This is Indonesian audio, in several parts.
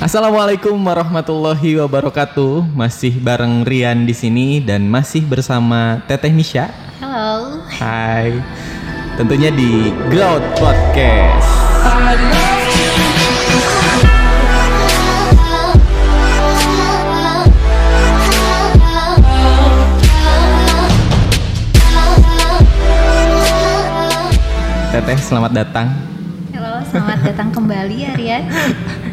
Assalamualaikum warahmatullahi wabarakatuh. Masih bareng Rian di sini dan masih bersama Teteh Misha. Halo. Hai. Tentunya di Growth Podcast. Teteh selamat datang. Selamat datang kembali ya Rian.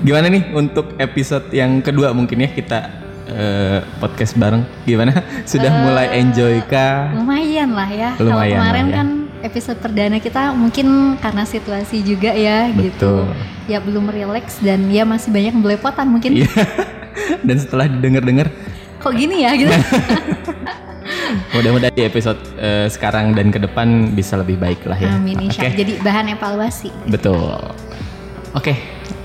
Gimana nih untuk episode yang kedua mungkin ya kita eh, podcast bareng. Gimana? Sudah mulai enjoy kah? Lumayan lah ya. Kalau kemarin ya. kan episode perdana kita mungkin karena situasi juga ya gitu. Betul. Ya belum relax dan ya masih banyak belepotan mungkin. Iya. Dan setelah didengar-dengar, Kok gini ya gitu. mudah-mudahan di episode eh, sekarang dan ke depan bisa lebih baik lah ya. Amin insya Oke. Allah. Jadi bahan evaluasi. Betul. Oke.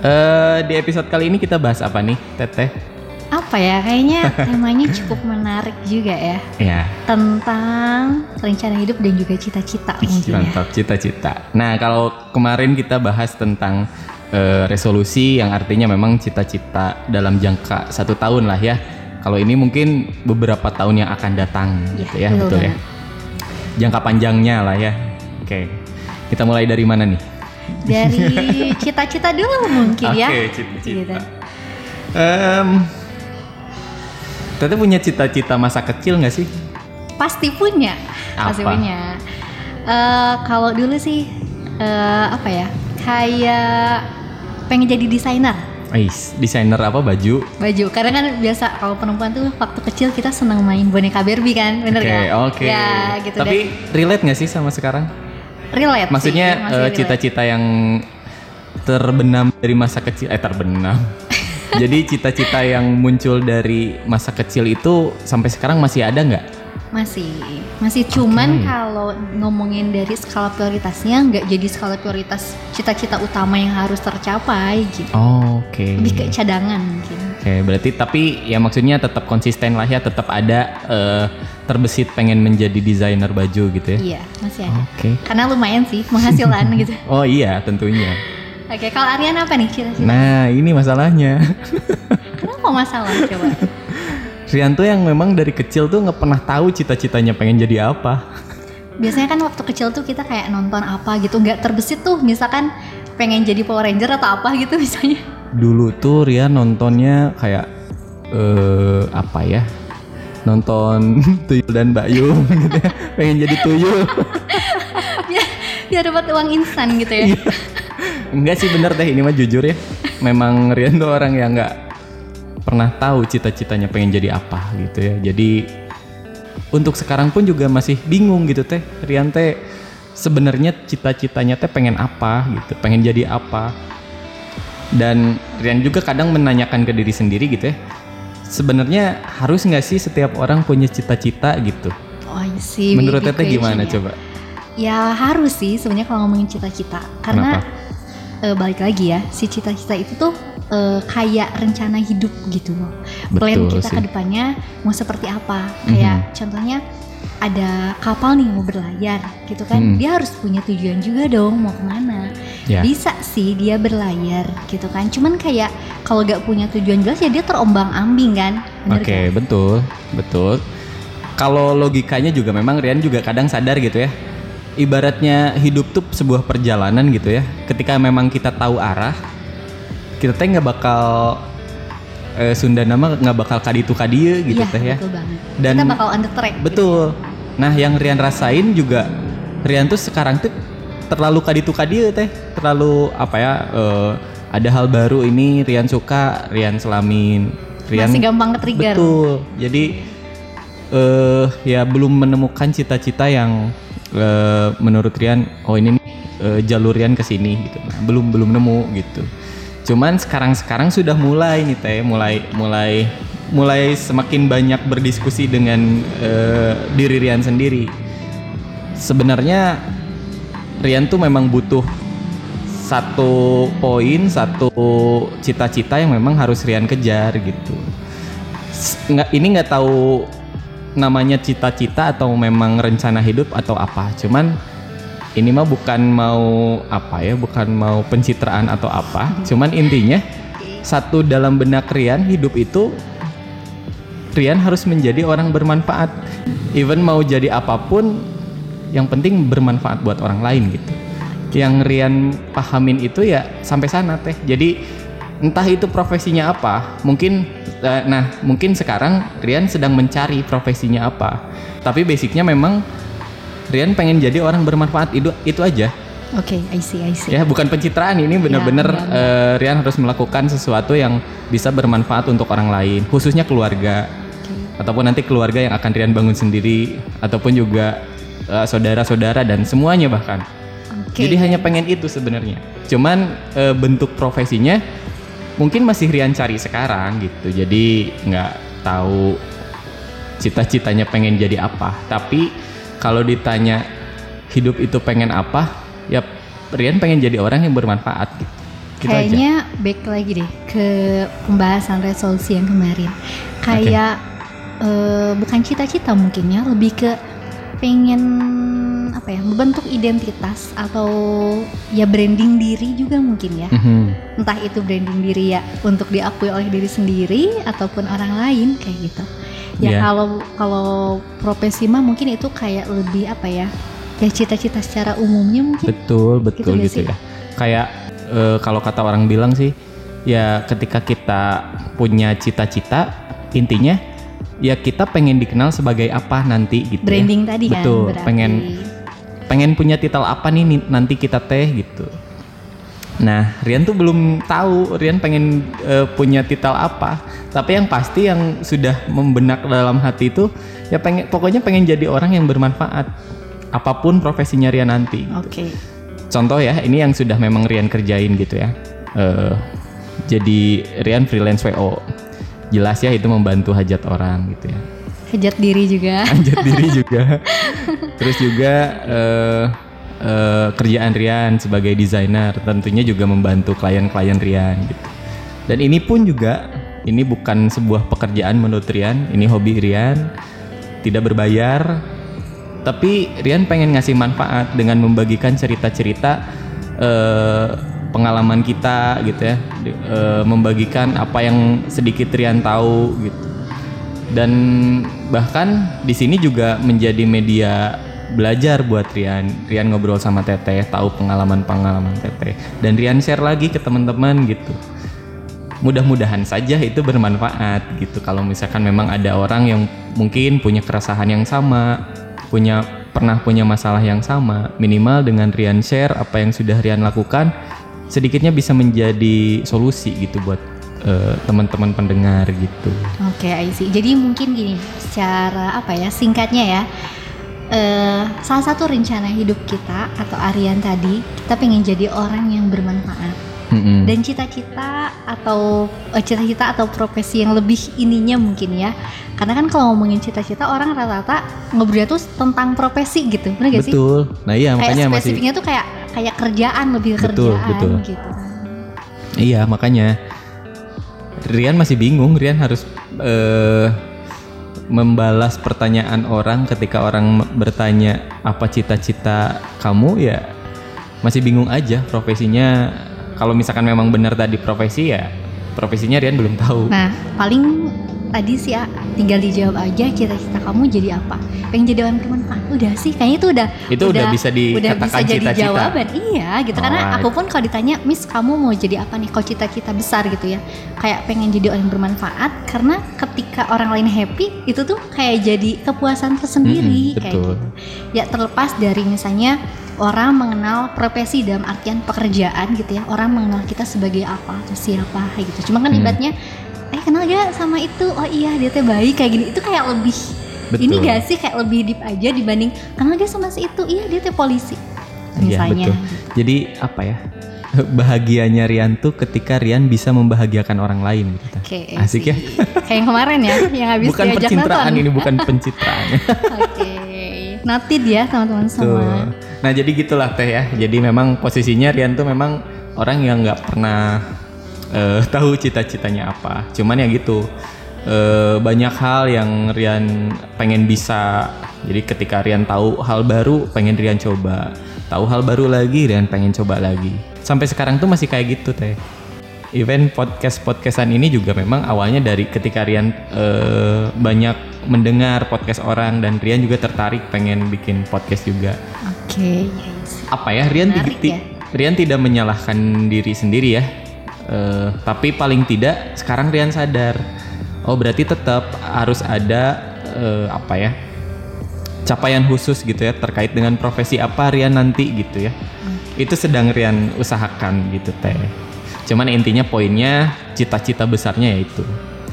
eh, di episode kali ini kita bahas apa nih, Teteh? Apa ya? Kayaknya temanya cukup menarik juga ya. Ya. Tentang rencana hidup dan juga cita-cita mungkin ya. Mantap, cita-cita. Nah, kalau kemarin kita bahas tentang eh, resolusi yang artinya memang cita-cita dalam jangka satu tahun lah ya. Kalau ini mungkin beberapa tahun yang akan datang Iya, gitu ya, betul betul ya. Jangka panjangnya lah ya. Oke. Kita mulai dari mana nih? Dari cita-cita dulu mungkin ya. Oke, cita-cita. Em, Teteh punya cita-cita masa kecil nggak sih? Pasti punya, pasti Apa? punya. Eh, kalau dulu sih eh, apa ya? Kayak pengen jadi desainer Ais, desainer apa baju? baju. Karena kan biasa kalau perempuan tuh waktu kecil kita senang main boneka Barbie kan, bener Oke, nggak? oke. Ya gitu. Tapi relate nggak sih sama sekarang? relate. Maksudnya eh, cita-cita yang terbenam dari masa kecil, eh terbenam. Jadi cita-cita yang muncul dari masa kecil itu sampai sekarang masih ada nggak? Masih, masih cuman Oke. kalau ngomongin dari skala prioritasnya nggak jadi skala prioritas cita-cita utama yang harus tercapai gitu. Oh, Oke. Lebih kayak cadangan mungkin. Oke, berarti tapi ya maksudnya tetap konsisten lah ya, tetap ada eh, terbesit pengen menjadi desainer baju gitu ya. Iya, masih ada. Oke. Karena lumayan sih penghasilan gitu. Oh iya, tentunya. Oke, kalau Aryan apa nih cita-cita? Nah, ini masalahnya. Kenapa masalah coba? Rian tuh yang memang dari kecil tuh nggak pernah tahu cita-citanya pengen jadi apa. Biasanya kan waktu kecil tuh kita kayak nonton apa gitu, nggak terbesit tuh. Misalkan pengen jadi Power Ranger atau apa gitu misalnya. Dulu tuh Rian nontonnya kayak eh apa ya? Nonton Tuyul dan Bayu gitu ya. Pengen jadi tuyul. biar, biar dapat uang instan gitu ya. Enggak sih bener deh ini mah jujur ya. Memang Rian tuh orang yang nggak pernah tahu cita-citanya pengen jadi apa gitu ya. Jadi untuk sekarang pun juga masih bingung gitu teh. Rian teh sebenarnya cita-citanya teh pengen apa gitu, pengen jadi apa. Dan Rian juga kadang menanyakan ke diri sendiri gitu ya. Sebenarnya harus nggak sih setiap orang punya cita-cita gitu? Oh iya sih. Menurut big teteh gimana ya. coba? Ya harus sih sebenarnya kalau ngomongin cita-cita. Karena eh, balik lagi ya, si cita-cita itu tuh eh, kayak rencana hidup gitu loh. Plan Betul kita sih. ke depannya mau seperti apa. Kayak Mhm. contohnya ada kapal nih mau berlayar gitu kan. Hmm. Dia harus punya tujuan juga dong mau ke mana. Ya. Bisa sih dia berlayar gitu kan. Cuman kayak kalau gak punya tujuan jelas ya dia terombang ambing kan. Oke, gak? betul, betul. Kalau logikanya juga memang Rian juga kadang sadar gitu ya. Ibaratnya hidup tuh sebuah perjalanan gitu ya. Ketika memang kita tahu arah, kita teh nggak bakal eh, Sunda nama nggak bakal kaditu kadieu gitu Iya, teh ya. betul banget. Dan- kita bakal the track. gitu. Betul. Nah, yang Rian rasain juga Rian tuh sekarang tuh terlalu kaditu kadieu teh, terlalu apa ya? eh, ada hal baru ini Rian suka, Rian selamin, Rian Masih gampang ke-trigger. Betul. Jadi eh ya belum menemukan cita-cita yang eh, menurut Rian oh ini nih eh, jalur Rian ke sini gitu. Nah, belum belum nemu gitu. Cuman sekarang-sekarang sudah mulai nih Teh, mulai mulai mulai semakin banyak berdiskusi dengan eh, diri Rian sendiri. Sebenarnya Rian tuh memang butuh satu poin, satu cita-cita yang memang harus Rian kejar gitu. Nggak, ini nggak tahu namanya cita-cita atau memang rencana hidup atau apa. Cuman ini mah bukan mau apa ya, bukan mau pencitraan atau apa. Cuman intinya satu dalam benak Rian hidup itu Rian harus menjadi orang bermanfaat. Even mau jadi apa pun, yang penting bermanfaat buat orang lain gitu. Yang Rian pahamin itu ya sampai sana teh. Jadi entah itu profesinya apa, mungkin eh, nah mungkin sekarang Rian sedang mencari profesinya apa. Tapi basicnya memang Rian pengen jadi orang bermanfaat itu itu aja. Oke, I see, I see. Ya, bukan pencitraan ini benar-benar Ya, ya, eh, Rian harus melakukan sesuatu yang bisa bermanfaat untuk orang lain, khususnya keluarga Oke. ataupun nanti keluarga yang akan Rian bangun sendiri ataupun juga eh, saudara-saudara dan semuanya bahkan. Oke. Jadi hanya pengen itu sebenarnya. Cuman eh, bentuk profesinya mungkin masih Rian cari sekarang gitu. Jadi nggak tahu cita-citanya pengen jadi apa. Tapi kalau ditanya hidup itu pengen apa, ya Rian pengen jadi orang yang bermanfaat gitu. Gitu aja. Kayaknya back lagi deh ke pembahasan resolusi yang kemarin. Kayak eh, bukan cita-cita mungkin ya, lebih ke pengen apa ya, membentuk identitas atau ya branding diri juga mungkin ya. Mhm. Entah itu branding diri ya untuk diakui oleh diri sendiri ataupun orang lain kayak gitu. Ya Iya. kalau kalau profesi mah mungkin itu kayak lebih apa ya? Ya cita-cita secara umumnya mungkin. Betul, betul nggak gitu, sih? ya. Kayak eh, kalau kata orang bilang sih, ya ketika kita punya cita-cita, intinya ya kita pengen dikenal sebagai apa nanti gitu. ya. branding tadi kan Betul, berarti. pengen pengen punya titel apa nih nanti kita teh gitu. Nah, Rian tuh belum tahu Rian pengen eh, punya titel apa. Tapi yang pasti yang sudah membenak dalam hati itu ya pengen pokoknya pengen jadi orang yang bermanfaat. Apa pun profesinya Rian nanti. gitu. Oke. Contoh ya, ini yang sudah memang Rian kerjain gitu ya. Eh, jadi Rian freelance WO. Jelas ya itu membantu hajat orang gitu ya. Hajat diri juga. Hajat diri juga. Terus juga eh, eh, kerjaan Rian sebagai desainer tentunya juga membantu klien-klien Rian gitu. Dan ini pun juga ini bukan sebuah pekerjaan menurut Rian, ini hobi Rian, tidak berbayar, tapi Rian pengen ngasih manfaat dengan membagikan cerita-cerita eh, pengalaman kita gitu ya, eh, membagikan apa yang sedikit Rian tahu gitu. Dan bahkan di sini juga menjadi media belajar buat Rian. Rian ngobrol sama Teteh, tahu pengalaman-pengalaman Teteh, dan Rian share lagi ke teman-teman gitu mudah-mudahan saja itu bermanfaat gitu kalau misalkan memang ada orang yang mungkin punya keresahan yang sama punya pernah punya masalah yang sama minimal dengan Rian share apa yang sudah Rian lakukan sedikitnya bisa menjadi solusi gitu buat eh, teman-teman pendengar gitu Oke, I see. Jadi mungkin gini, secara apa ya, singkatnya ya, eh, salah satu rencana hidup kita atau Aryan tadi, kita pengen jadi orang yang bermanfaat. Mm-mm. Dan cita-cita atau eh, cita-cita atau profesi yang lebih ininya mungkin ya. Karena kan kalau ngomongin cita-cita orang rata-rata ngobrolnya tuh tentang profesi gitu, bener gak sih? betul nah iya Kayak makanya masih spesifiknya tuh kayak kayak kerjaan lebih Betul, kerjaan betul. gitu. Iya makanya Rian masih bingung Rian harus eh, membalas pertanyaan orang ketika orang bertanya apa cita-cita kamu? Ya masih bingung aja profesinya. Kalau misalkan memang benar tadi profesi ya profesinya Rian belum tahu. Nah, paling tadi sih ya tinggal dijawab aja cita-cita kamu jadi apa? Pengen jadi orang bermanfaat. Udah sih, kayaknya itu udah Itu udah bisa udah bisa dikatakan jadi cita-cita. jawaban. Iya, gitu. Karena Alright. aku pun kalau ditanya, "Miss, kamu mau jadi apa nih? Kok cita-cita besar gitu ya?" Kayak pengen jadi orang bermanfaat karena ketika orang lain happy, itu tuh kayak jadi kepuasan tersendiri Mm-mm, kayak betul. gitu. Ya terlepas dari misalnya orang mengenal profesi dalam artian pekerjaan gitu ya orang mengenal kita sebagai apa atau siapa kayak gitu cuma kan Hmm. ibaratnya eh kenal gak sama itu oh iya dia teh baik kayak gini itu kayak lebih Betul. ini gak sih kayak lebih deep aja dibanding kenal gak sama si itu iya dia teh polisi Iya, misalnya betul. Jadi apa ya? Bahagianya Rian tuh ketika Rian bisa membahagiakan orang lain gitu. Oke, Asik ya? kayak yang kemarin ya yang habis bukan diajak pencitraan nonton. ini bukan pencitraan. Oke, noted ya teman-teman Tuh. semua. Nah jadi gitulah teh ya. Jadi memang posisinya Rian tuh memang orang yang nggak pernah eh, tahu cita-citanya apa. Cuman ya gitu. eh, banyak hal yang Rian pengen bisa. Jadi ketika Rian tahu hal baru, pengen Rian coba. Tahu hal baru lagi, Rian pengen coba lagi. Sampai sekarang tuh masih kayak gitu teh. event podcast podcastan ini juga memang awalnya dari ketika Rian eh, banyak mendengar podcast orang dan Rian juga tertarik pengen bikin podcast juga. Oke, yes. Apa ya Rian Menarik ya. Rian tidak menyalahkan diri sendiri ya. Eh, tapi paling tidak sekarang Rian sadar. Oh berarti tetap harus ada eh, apa ya? capaian khusus gitu ya terkait dengan profesi apa Rian nanti gitu ya. Itu sedang Rian usahakan gitu teh. Cuman intinya poinnya cita-cita besarnya yaitu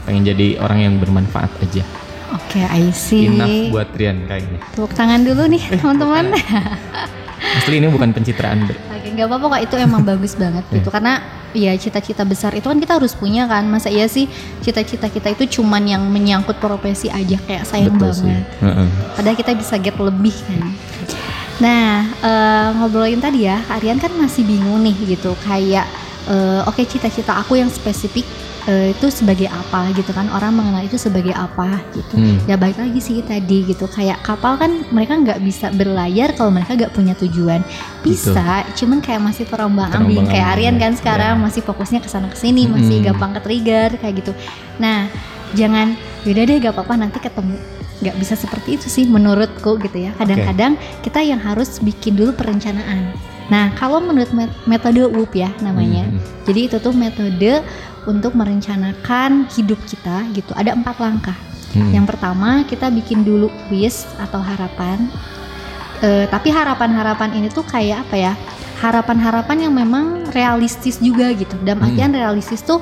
pengen jadi orang yang bermanfaat aja. Oke, I see. Enough buat Rian kayaknya. Tepuk tangan dulu nih, teman-teman. Asli ini bukan pencitraan. Bre. Oke, nggak apa-apa kok itu emang bagus banget gitu. Karena ya cita-cita besar itu kan kita harus punya kan. Masa iya sih cita-cita kita itu cuman yang menyangkut profesi aja kayak sayang Betul sih. banget Heeh. padahal kita bisa get lebih kan. Nah eh, ngobrolin tadi ya Aryan kan masih bingung nih gitu. Kayak eh, oke cita-cita aku yang spesifik eh, itu sebagai apa gitu kan orang mengenal itu sebagai apa gitu. Hmm. ya baik lagi sih tadi gitu kayak kapal kan mereka nggak bisa berlayar kalau mereka nggak punya tujuan. Bisa cuman kayak masih terombang ambing kayak Aryan kan ya. sekarang masih fokusnya ke sana ke sini masih gampang ke trigger kayak gitu. Nah jangan yaudah deh gak apa-apa nanti ketemu. Nggak bisa seperti itu sih menurutku gitu ya. Kadang-kadang kita yang harus bikin dulu perencanaan nah kalau menurut met- metode WUP ya namanya Hmm. jadi itu tuh metode untuk merencanakan hidup kita gitu ada empat langkah Hmm. yang pertama kita bikin dulu wish atau harapan. Eh, tapi harapan-harapan ini tuh kayak apa ya? Harapan-harapan yang memang realistis juga gitu. Dalam Hmm. artian realistis tuh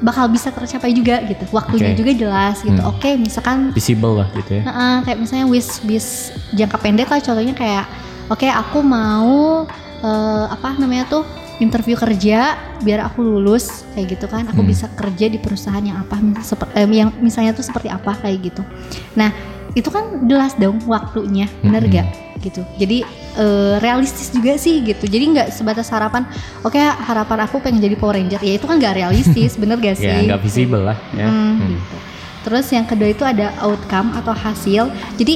bakal bisa tercapai juga gitu. Waktunya Oke. juga jelas gitu. Hmm. Oke, misalkan visible lah gitu ya. Heeh, kayak misalnya wish wish jangka pendek lah contohnya kayak oke aku mau eh, apa namanya tuh interview kerja biar aku lulus kayak gitu kan aku Hmm. bisa kerja di perusahaan yang apa mis- seper- eh, yang misalnya tuh seperti apa kayak gitu nah itu kan jelas dong waktunya bener Mm-mm. gak gitu jadi eh, realistis juga sih gitu jadi nggak sebatas harapan oke harapan aku pengen jadi Power Ranger ya itu kan nggak realistis bener gak sih Ya nggak visible lah ya. Hmm, Hmm. gitu. Terus yang kedua itu ada outcome atau hasil. Jadi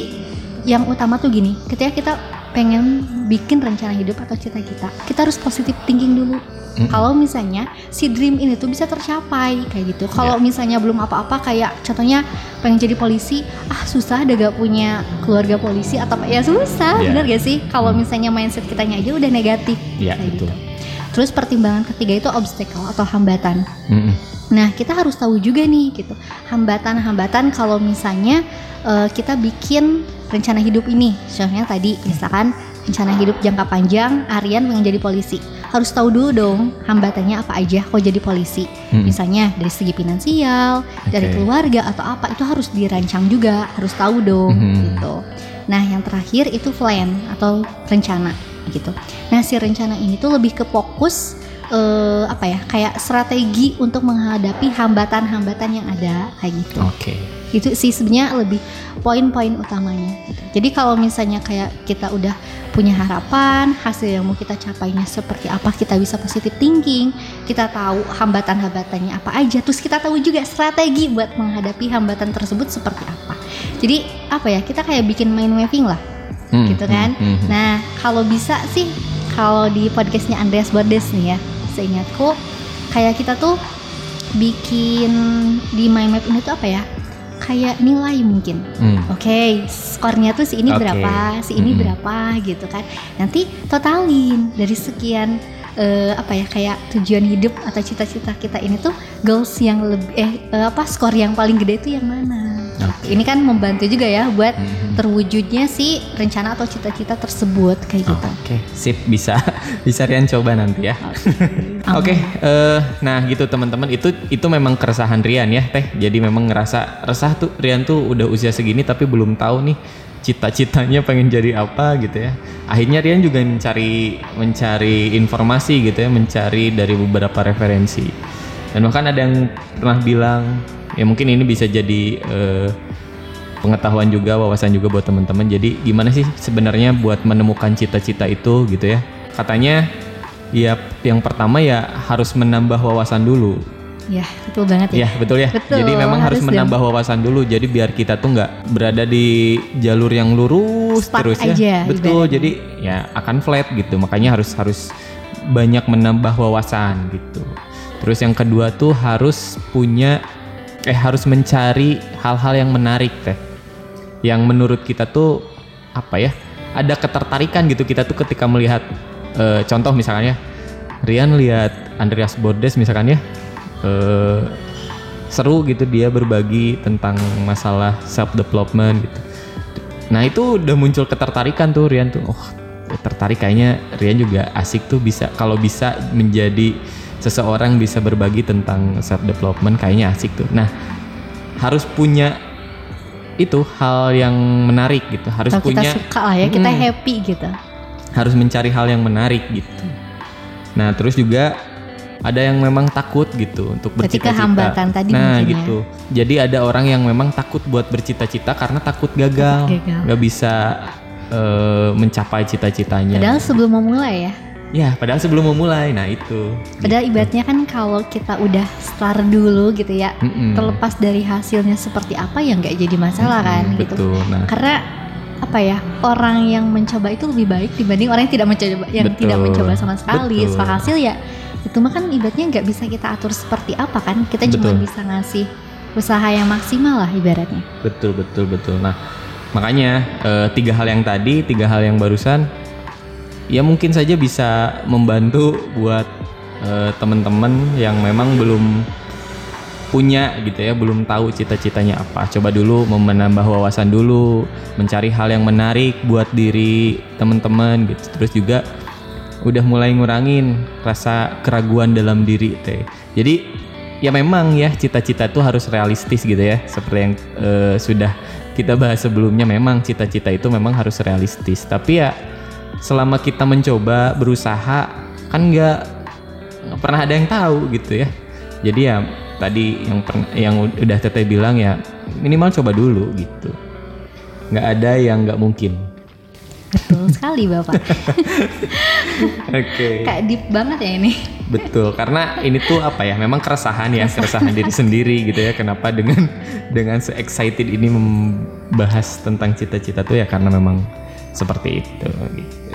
yang utama tuh gini, ketika kita pengen bikin rencana hidup atau cita-cita, kita harus positive thinking dulu. Mm-mm. Kalau misalnya si dream ini tuh bisa tercapai kayak gitu. Kalau Ya. misalnya belum apa-apa kayak contohnya pengen jadi polisi, ah susah ada gak punya keluarga polisi atau apa ya susah, Ya. bener gak sih? Kalau Hmm. misalnya mindset kitanya aja udah negatif Ya kayak betul. gitu. Terus pertimbangan ketiga itu obstacle atau hambatan. Mm-mm. Nah, kita harus tahu juga nih gitu. Hambatan-hambatan kalau misalnya eh, kita bikin rencana hidup ini. Contohnya tadi misalkan rencana hidup jangka panjang Aryan pengen jadi polisi. Harus tahu dulu dong hambatannya apa aja kok jadi polisi. Mm-mm. Misalnya dari segi finansial, dari Oke. keluarga atau apa itu harus dirancang juga, harus tahu dong Mhm. gitu. Nah, yang terakhir itu plan atau rencana gitu. Nah, si rencana ini tuh lebih ke fokus eh, apa ya? Kayak strategi untuk menghadapi hambatan-hambatan yang ada kayak gitu. Oke. Itu sih sebenarnya lebih poin-poin utamanya. gitu. Jadi kalau misalnya kayak kita udah punya harapan, hasil yang mau kita capainya seperti apa, kita bisa positive thinking, kita tahu hambatan-hambatannya apa aja, terus kita tahu juga strategi buat menghadapi hambatan tersebut seperti apa. Jadi apa ya? Kita kayak bikin mind mapping lah Hmm, gitu kan. hmm, hmm, hmm. Nah, kalau bisa sih kalau di podcastnya Andreas Bordes nih ya, seingatku kayak kita tuh bikin di mind map ini tuh apa ya? Kayak nilai mungkin. Hmm. Oke, skornya tuh si ini Oke. berapa, si ini Mm-mm. berapa gitu kan. Nanti totalin dari sekian eh, apa ya kayak tujuan hidup atau cita-cita kita ini tuh goals yang lebih eh eh, apa skor yang paling gede itu yang mana. Oke. Ini kan membantu juga ya buat Mhm. terwujudnya si rencana atau cita-cita tersebut kayak gitu. Oke, sip bisa bisa Rian coba nanti ya. Oke, eh, nah gitu teman-teman itu itu memang keresahan Rian ya teh. Jadi memang ngerasa resah tuh Rian tuh udah usia segini tapi belum tahu nih cita-citanya pengen jadi apa gitu ya. Akhirnya Rian juga mencari mencari informasi gitu ya, mencari dari beberapa referensi. Dan bahkan ada yang pernah bilang ya mungkin ini bisa jadi eh, pengetahuan juga, wawasan juga buat teman-teman. Jadi gimana sih sebenarnya buat menemukan cita-cita itu gitu ya? Katanya ya yang pertama ya harus menambah wawasan dulu. Ya, betul banget ya. Ya betul ya. Betul, Jadi memang harus, harus menambah wawasan dulu. Jadi biar kita tuh nggak berada di jalur yang lurus Stuck terus ya. aja, betul. ibaratnya. Jadi ya akan flat gitu. Makanya harus harus banyak menambah wawasan gitu. Terus yang kedua tuh harus punya eh harus mencari hal-hal yang menarik teh. Yang menurut kita tuh apa ya? Ada ketertarikan gitu kita tuh ketika melihat eh, contoh misalnya Rian lihat Andreas Bordes misalkan ya eh, seru gitu dia berbagi tentang masalah self development gitu. Nah itu udah muncul ketertarikan tuh Rian tuh. Oh tertarik kayaknya Rian juga asik tuh bisa kalau bisa menjadi seseorang bisa berbagi tentang self development kayaknya asik tuh. Nah harus punya itu hal yang menarik gitu. Harus Atau punya kita suka lah ya, kita Mm, happy gitu. harus mencari hal yang menarik gitu. Nah terus juga ada yang memang takut gitu untuk Ketika bercita-cita. hambatan tadi nah ya. gitu. Jadi ada orang yang memang takut buat bercita-cita karena takut gagal, Takut gagal. nggak bisa eh, mencapai cita-citanya. Padahal sebelum memulai ya. Ya, padahal sebelum memulai, nah itu. Padahal ibaratnya kan kalau kita udah start dulu gitu ya, Mm-mm. terlepas dari hasilnya seperti apa ya nggak jadi masalah kan Mm, gitu. Betul. Nah, Karena apa ya orang yang mencoba itu lebih baik dibanding orang yang tidak mencoba yang Betul. tidak mencoba sama sekali. Betul. Soal hasil ya itu mah kan ibaratnya nggak bisa kita atur seperti apa kan. Kita cuma Betul. bisa ngasih usaha yang maksimal lah ibaratnya. betul betul betul. Nah, makanya eh, tiga hal yang tadi, tiga hal yang barusan ya mungkin saja bisa membantu buat eh, teman-teman yang memang belum punya gitu ya, belum tahu cita-citanya apa. Coba dulu menambah wawasan dulu, mencari hal yang menarik buat diri teman-teman gitu. Terus juga udah mulai ngurangin rasa keraguan dalam diri teh. Jadi ya memang ya cita-cita itu harus realistis gitu ya. Seperti yang eh, sudah kita bahas sebelumnya memang cita-cita itu memang harus realistis. Tapi ya selama kita mencoba berusaha kan nggak pernah ada yang tahu gitu ya. Jadi ya tadi yang pern- yang udah teteh bilang ya minimal coba dulu gitu. Nggak ada yang nggak mungkin. Betul sekali bapak. Oke. Kayak deep banget ya ini. Betul, karena ini tuh apa ya? Memang keresahan ya, keresahan diri sendiri gitu ya. Kenapa dengan dengan se excited ini membahas tentang cita-cita tuh ya karena memang seperti itu gitu.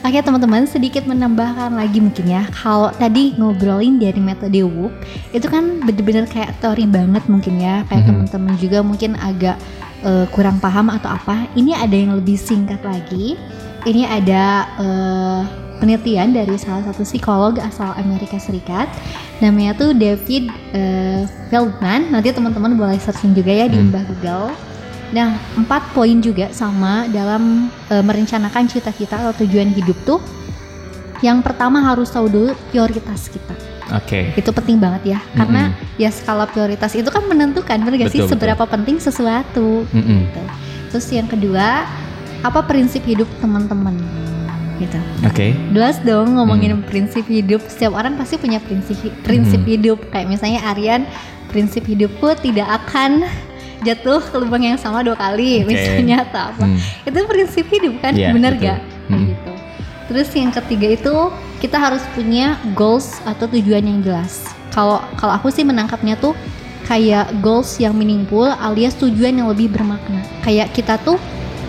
Oke teman-teman sedikit menambahkan lagi mungkin ya. Kalau tadi ngobrolin dari metode WOOP Itu kan bener-bener kayak teori banget mungkin ya. Kayak Mhm. teman-teman juga mungkin agak eh, kurang paham atau apa. Ini ada yang lebih singkat lagi. Ini ada eh, penelitian dari salah satu psikolog asal Amerika Serikat. Namanya tuh David eh, Feldman. Nanti teman-teman boleh searching juga ya di Hmm. Mbah Google Nah, empat poin juga sama dalam e, merencanakan cita-cita atau tujuan hidup tuh. Yang pertama harus tahu dulu prioritas kita. Oke. Itu penting banget ya, karena ya skala prioritas itu kan menentukan bener gak sih Betul, seberapa penting sesuatu. Mm-mm. Gitu. Terus yang kedua, apa prinsip hidup teman-teman? Gitu. Oke. Jelas dong ngomongin Hmm. prinsip hidup. Setiap orang pasti punya prinsip prinsip Hmm. hidup. Kayak misalnya Aryan, prinsip hidupku tidak akan jatuh ke lubang yang sama dua kali, Oke. misalnya atau apa. Hmm. Itu prinsip hidup kan, Iya, bener betul. gak? Hmm. gitu. Terus yang ketiga itu kita harus punya goals atau tujuan yang jelas. Kalau kalau aku sih menangkapnya tuh kayak goals yang meaningful alias tujuan yang lebih bermakna. Kayak kita tuh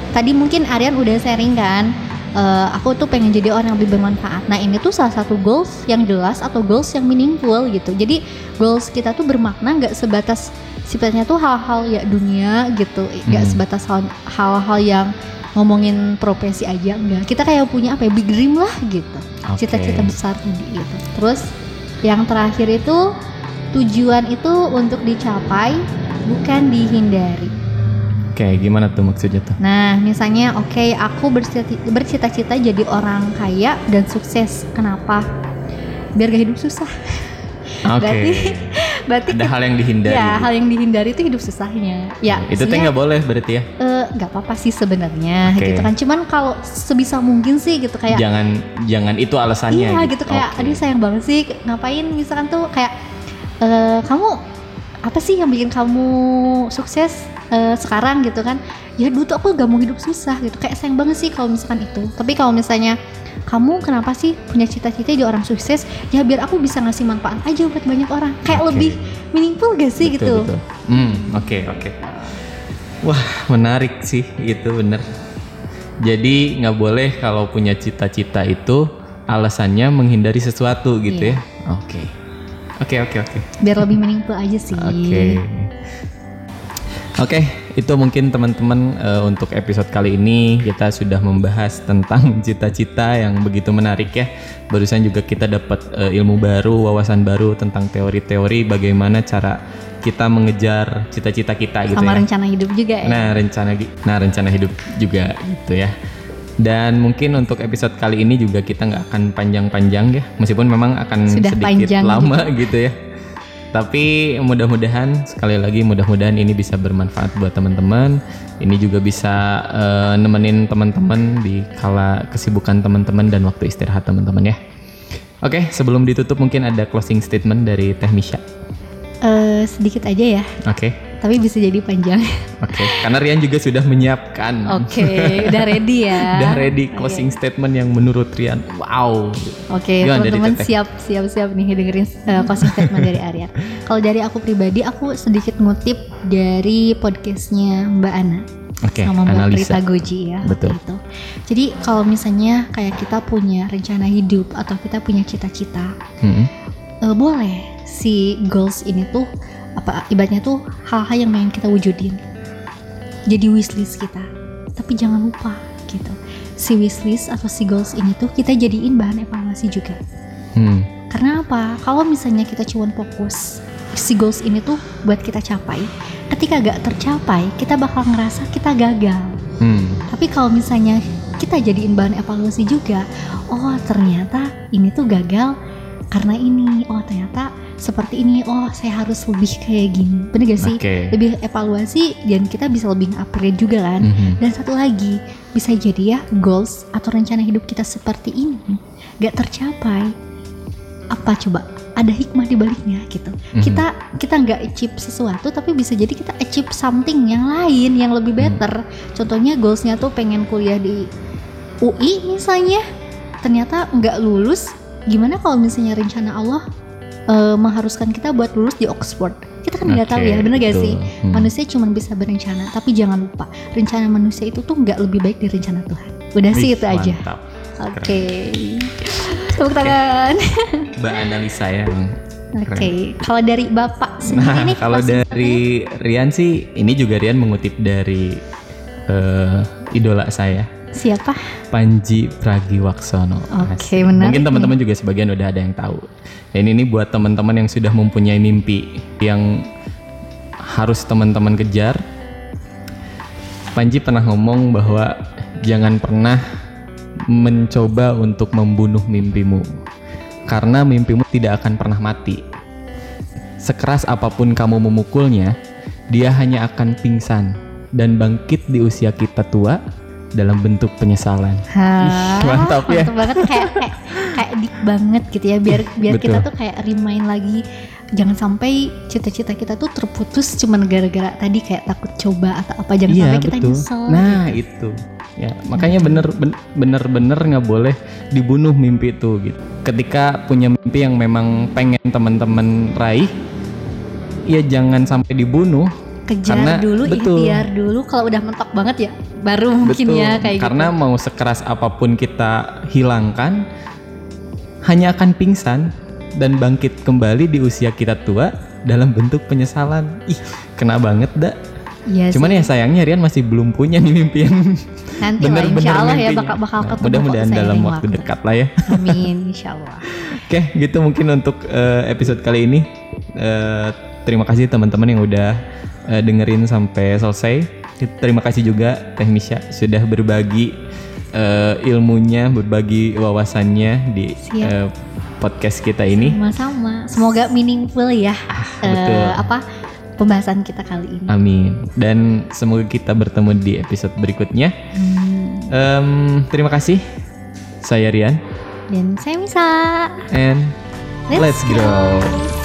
tadi mungkin Aryan udah sharing kan eh, aku tuh pengen jadi orang yang lebih bermanfaat. Nah ini tuh salah satu goals yang jelas atau goals yang meaningful gitu. Jadi goals kita tuh bermakna nggak sebatas sifatnya tuh hal-hal ya dunia gitu, nggak Hmm. sebatas hal- hal-hal yang ngomongin profesi aja enggak. Kita kayak punya apa ya big dream lah gitu. Cita-cita besar gitu. Terus yang terakhir itu tujuan itu untuk dicapai bukan dihindari. Oke, gimana tuh maksudnya tuh? Nah, misalnya oke aku bercita- bercita-cita jadi orang kaya dan sukses. Kenapa? Biar gak hidup susah. Oke. Berarti- Berarti Ada hal yang dihindari. ya hal yang dihindari itu hidup susahnya. Ya, itu teh nggak boleh berarti ya? eh, nggak apa-apa sih sebenarnya Oke. gitu kan. Cuman kalau sebisa mungkin sih gitu kayak jangan jangan itu alasannya. Iya gitu kayak Oke. aduh sayang banget sih ngapain misalkan tuh kayak eh, kamu apa sih yang bikin kamu sukses eh, sekarang gitu kan ya dulu tuh aku gak mau hidup susah gitu kayak sayang banget sih kalau misalkan itu tapi kalau misalnya kamu kenapa sih punya cita-cita jadi orang sukses ya biar aku bisa ngasih manfaat aja buat banyak orang kayak Oke. lebih meaningful gak sih Betul, gitu betul. Hmm, oke oke. Wah menarik sih itu bener. Jadi nggak boleh kalau punya cita-cita itu alasannya menghindari sesuatu gitu Iya. ya. Oke. Oke oke oke. Biar lebih meaningful aja sih. Oke. Oke, itu mungkin teman-teman eh, untuk episode kali ini kita sudah membahas tentang cita-cita yang begitu menarik ya. Barusan juga kita dapat eh, ilmu baru, wawasan baru tentang teori-teori bagaimana cara kita mengejar cita-cita kita gitu Sama ya. rencana hidup juga ya. Nah, rencana nah rencana hidup juga gitu ya. Dan mungkin untuk episode kali ini juga kita nggak akan panjang-panjang ya, meskipun memang akan Sudah sedikit panjang lama gitu ya. Tapi mudah-mudahan sekali lagi mudah-mudahan ini bisa bermanfaat buat teman-teman. Ini juga bisa eh, nemenin teman-teman di kala kesibukan teman-teman dan waktu istirahat teman-teman ya. Oke, sebelum ditutup mungkin ada closing statement dari Teh Misha. Eh, sedikit aja ya, Oke. Tapi bisa jadi panjang. Oke, karena Rian juga sudah menyiapkan. Oke, udah ready ya. Udah ready closing statement yang menurut Rian wow. Oke, dari teman-teman siap siap siap nih dengerin uh, closing statement dari Arya. Kalau dari aku pribadi, aku sedikit ngutip dari podcastnya Mbak Ana Oke, sama Mbak analisa. Rita Goji ya. Betul. itu. Jadi kalau misalnya kayak kita punya rencana hidup atau kita punya cita-cita, Mm-mm. eh, boleh si goals ini tuh apa ibaratnya tuh hal-hal yang pengen kita wujudin. Jadi wishlist kita. Tapi jangan lupa gitu. Si wishlist atau si goals ini tuh kita jadiin bahan evaluasi juga. Hmm. Karena apa? Kalau misalnya kita cuma fokus si goals ini tuh buat kita capai, ketika gak tercapai, kita bakal ngerasa kita gagal. Hmm. Tapi kalau misalnya kita jadiin bahan evaluasi juga, oh ternyata ini tuh gagal karena ini, oh ternyata seperti ini, oh saya harus lebih kayak gini. Bener gak sih? Oke. Lebih evaluasi dan kita bisa lebih upgrade juga kan. Mhm. Dan satu lagi, bisa jadi ya goals atau rencana hidup kita seperti ini gak tercapai. Apa coba? Ada hikmah di baliknya gitu. Mhm. Kita kita nggak achieve sesuatu, tapi bisa jadi kita achieve something yang lain yang lebih Hmm. better. Contohnya goalsnya tuh pengen kuliah di UI misalnya, ternyata nggak lulus. Gimana kalau misalnya rencana Allah eh, mengharuskan kita buat lulus di Oxford? Kita kan nggak tahu Oke, ya, bener gak betul. sih? Hmm. Manusia cuma bisa berencana, tapi jangan lupa rencana manusia itu tuh nggak lebih baik dari rencana Tuhan. Udah sih itu aja. Oke. Tepuk tangan. Mbak analisa ya. Oke. Kalau dari Bapak sendiri Nah, nih kalau dari Rian sih, ini juga Rian mengutip dari eh, idola saya, siapa? Panji Pragiwaksono. Oke, Asik. menarik Mungkin teman-teman juga sebagian udah ada yang tahu. Dan ini buat teman-teman yang sudah mempunyai mimpi yang harus teman-teman kejar. Panji pernah ngomong bahwa jangan pernah mencoba untuk membunuh mimpimu. Karena mimpimu tidak akan pernah mati. Sekeras apa pun kamu memukulnya, dia hanya akan pingsan dan bangkit di usia kita tua dalam bentuk penyesalan. Hah, Ih, mantap ya. Mantap banget kayak kayak kayak deep banget gitu ya biar biar Betul. kita tuh kayak remind lagi jangan sampai cita-cita kita tuh terputus cuman gara-gara tadi kayak takut coba atau apa jangan Iya sampai kita betul. nyesel. Nah itu ya makanya bener ben- bener-bener nggak boleh dibunuh mimpi itu gitu. Ketika punya mimpi yang memang pengen teman-teman raih, ya jangan sampai dibunuh. Kejar karena- dulu, betul. ikhtiar dulu kalau udah mentok banget ya baru mungkin Betul. ya kayak Karena gitu. mau sekeras apa pun kita hilangkan, hanya akan pingsan dan bangkit kembali di usia kita tua dalam bentuk penyesalan. Ih, kena banget dah. Iya Cuman sih. ya sayangnya Rian masih belum punya nih mimpi yang nanti lah bener-bener insya Allah ya bakal bakal Nah, ketemu mudah-mudahan dalam seiring waktu dekat lah ya. Amin insya Allah. Oke, gitu mungkin untuk eh, episode kali ini. Eh, terima kasih teman-teman yang udah eh, dengerin sampai selesai. Terima kasih juga Teh Misha sudah berbagi eh, ilmunya, berbagi wawasannya di Siap. eh, podcast kita ini. Sama-sama. Semoga meaningful ya. Ah, betul. apa pembahasan kita kali ini. Amin. Dan semoga kita bertemu di episode berikutnya. Hmm. Em, terima kasih. Saya Rian Dan saya bisa. and let's, grow.